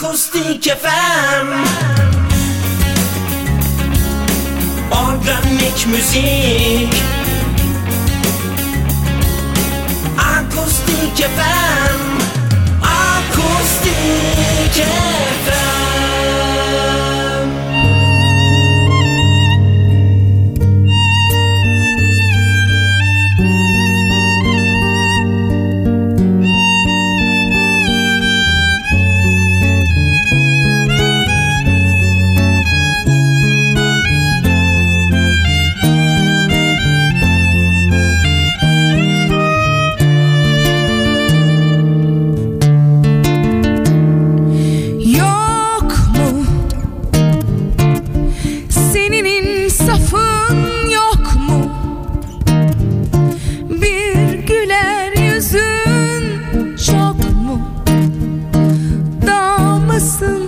Akustik FM Organik müzik. Akustik FM Akustik FM nasıl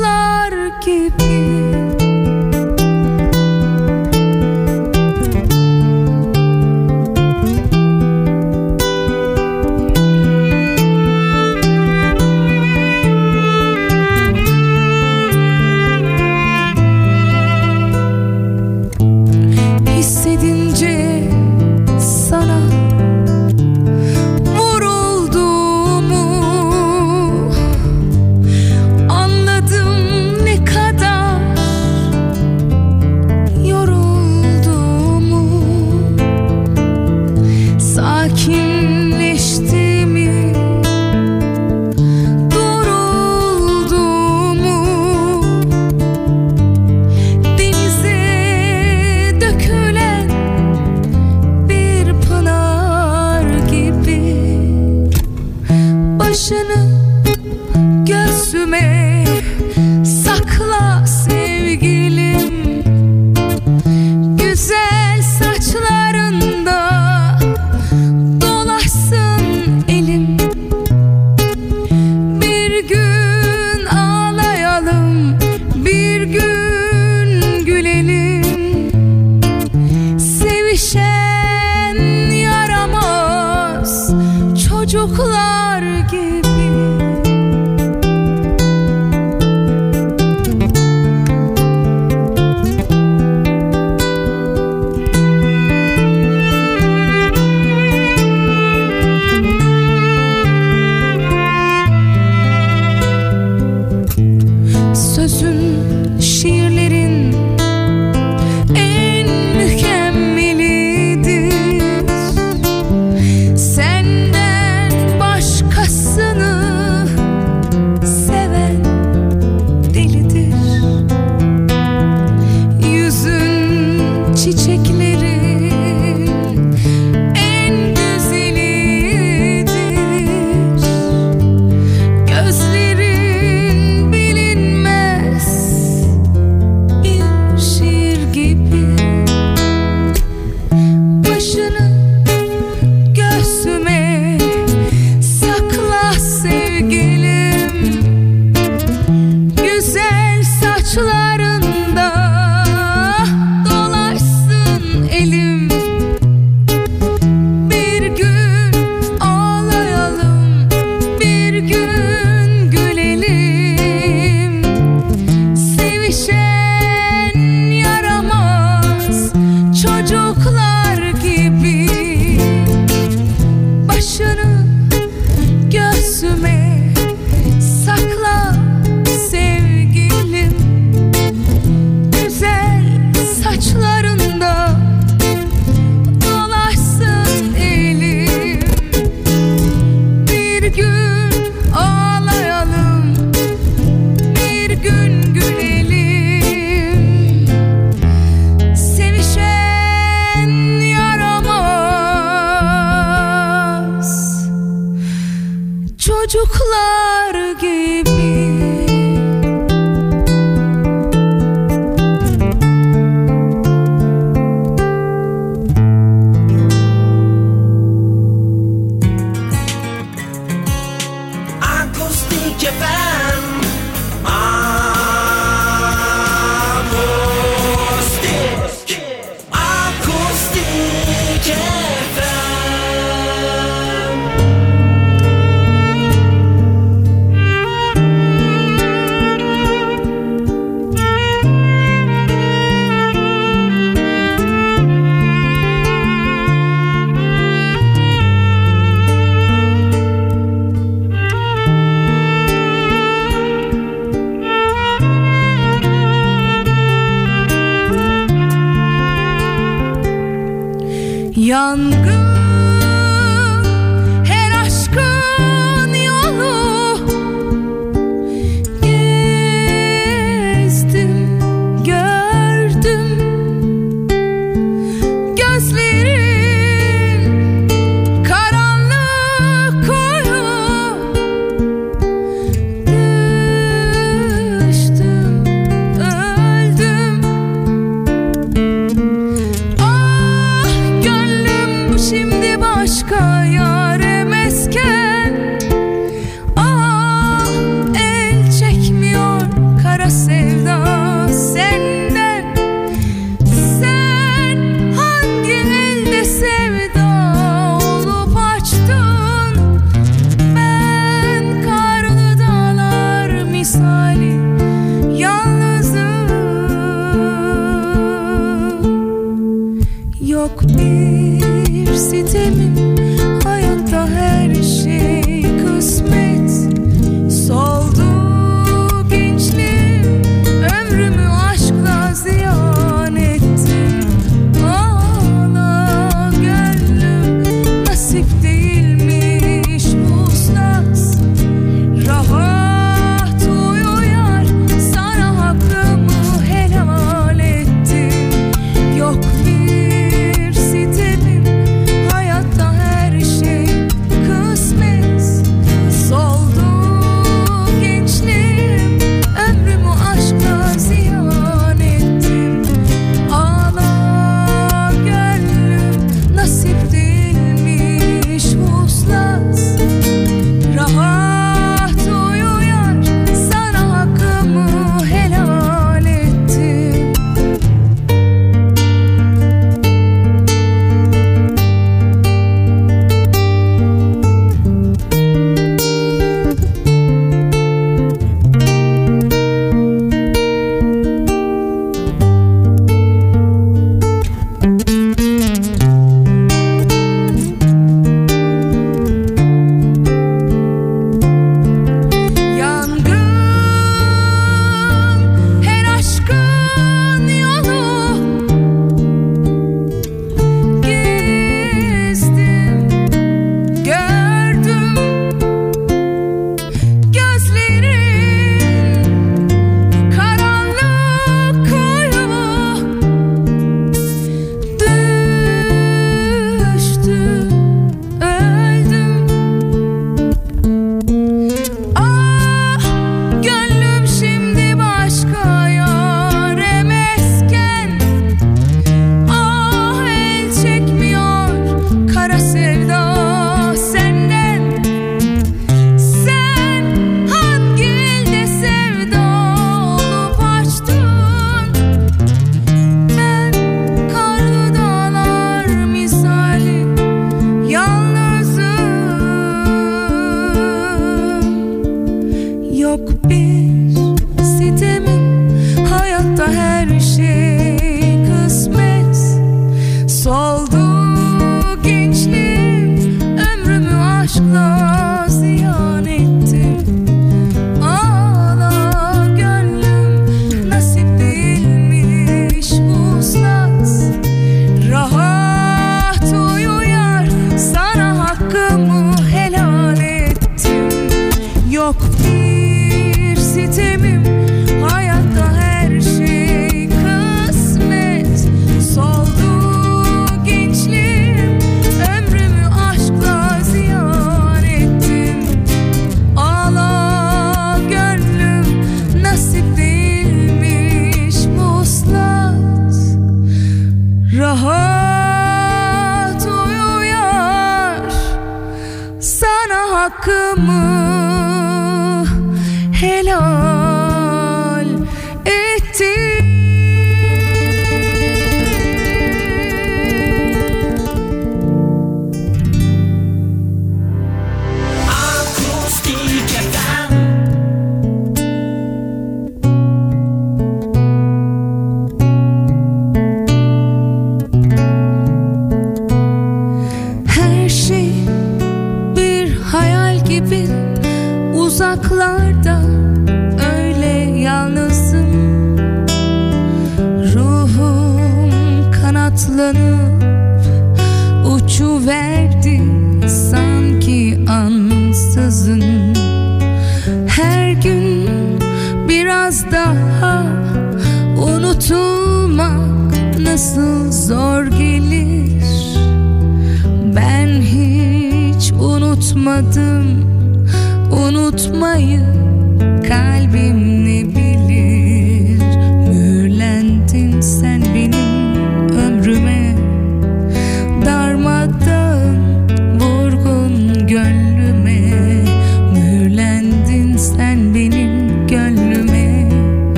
çocuklar gibi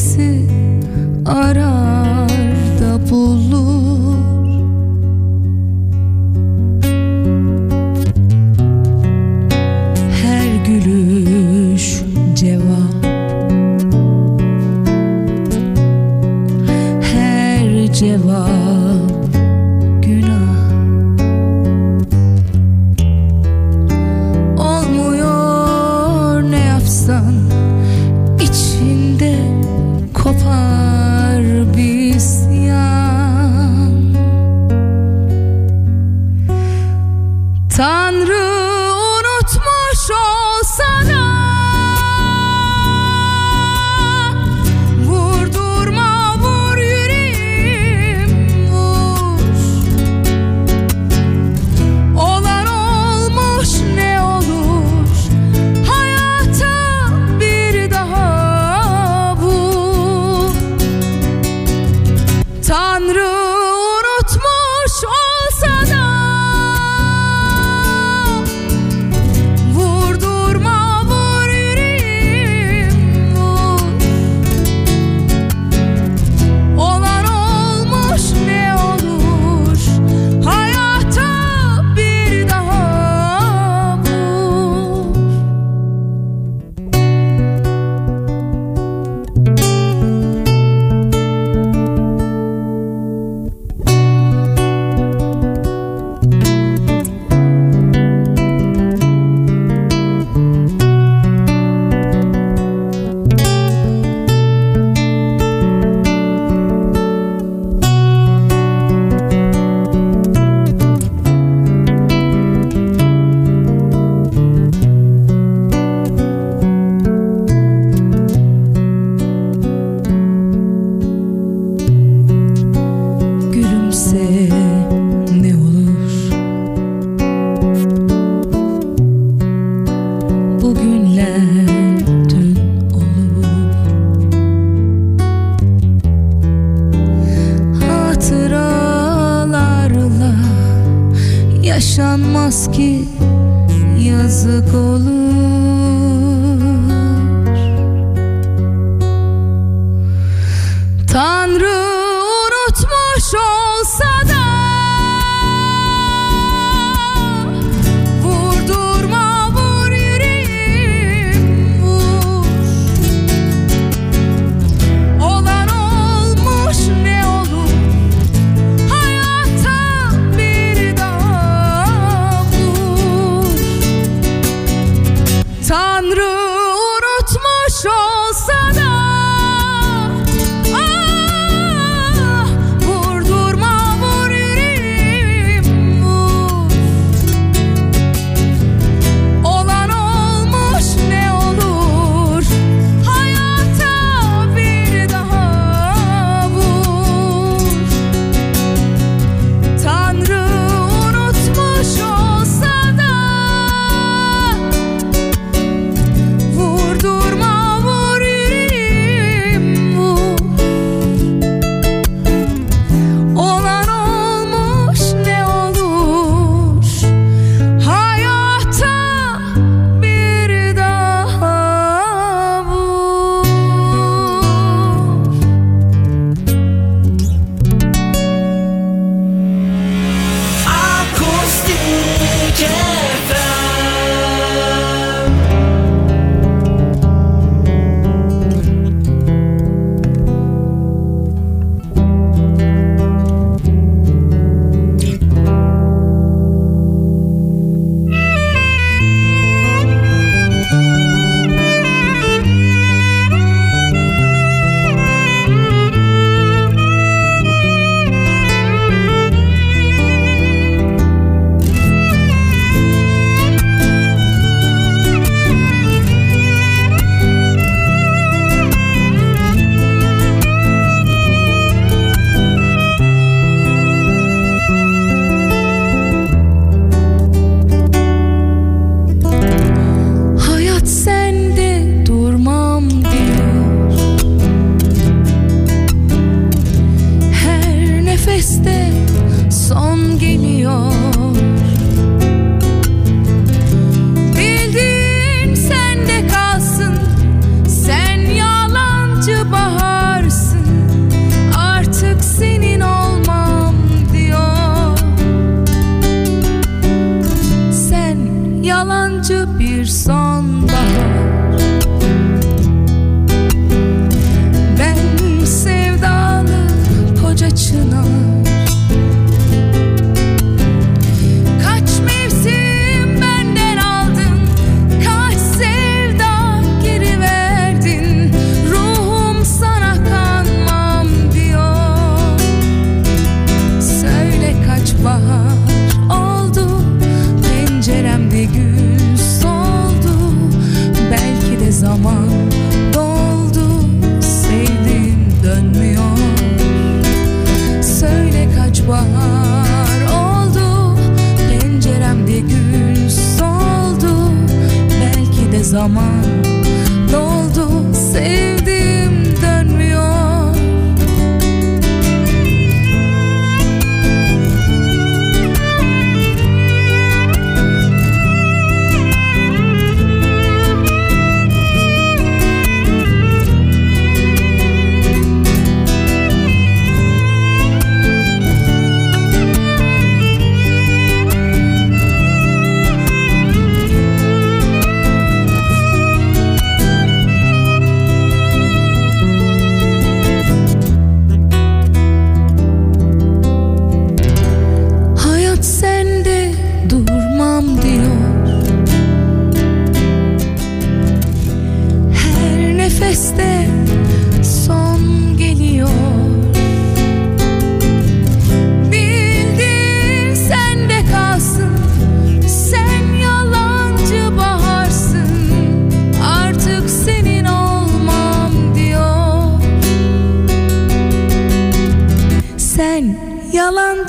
sesi arar da bulur.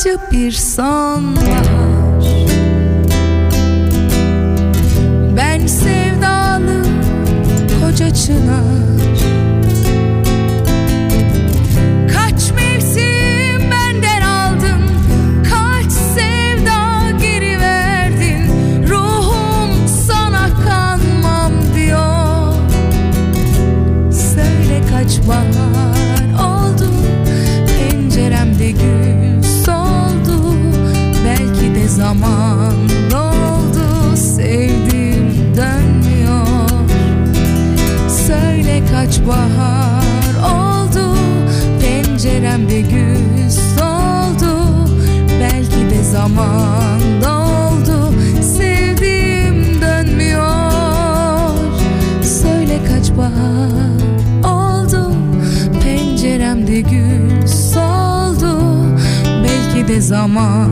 acı bir son bahar Ben sevdalı koca çınar. oldu. Penceremde gül soldu. Belki de zaman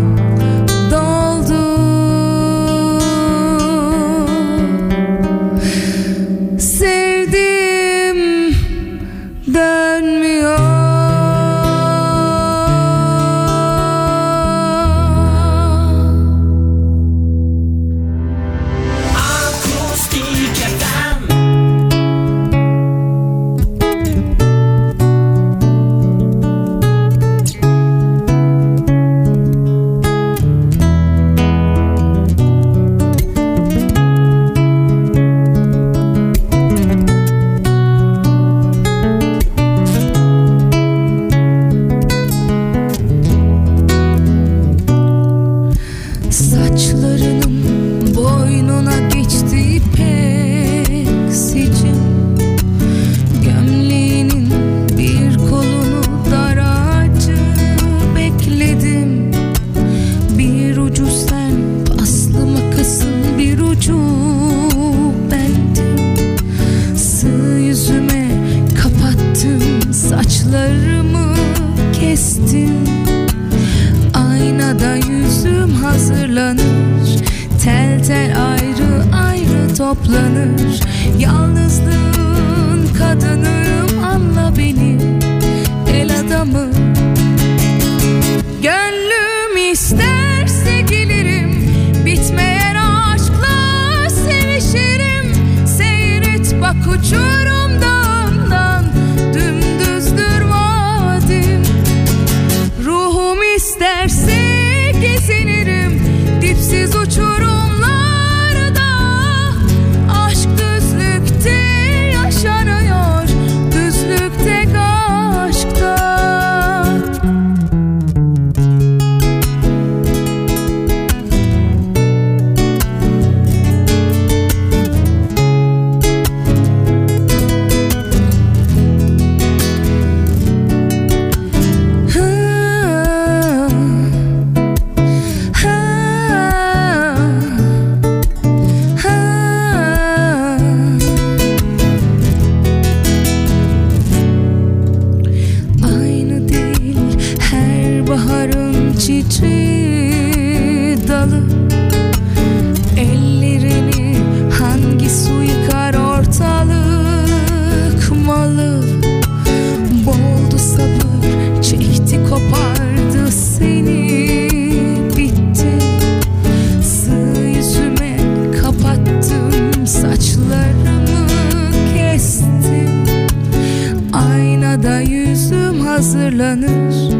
fırlanır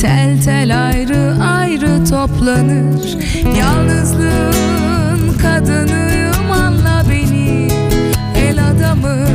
Tel tel ayrı ayrı toplanır. Yalnızlığın kadınıyım anla beni. El adamı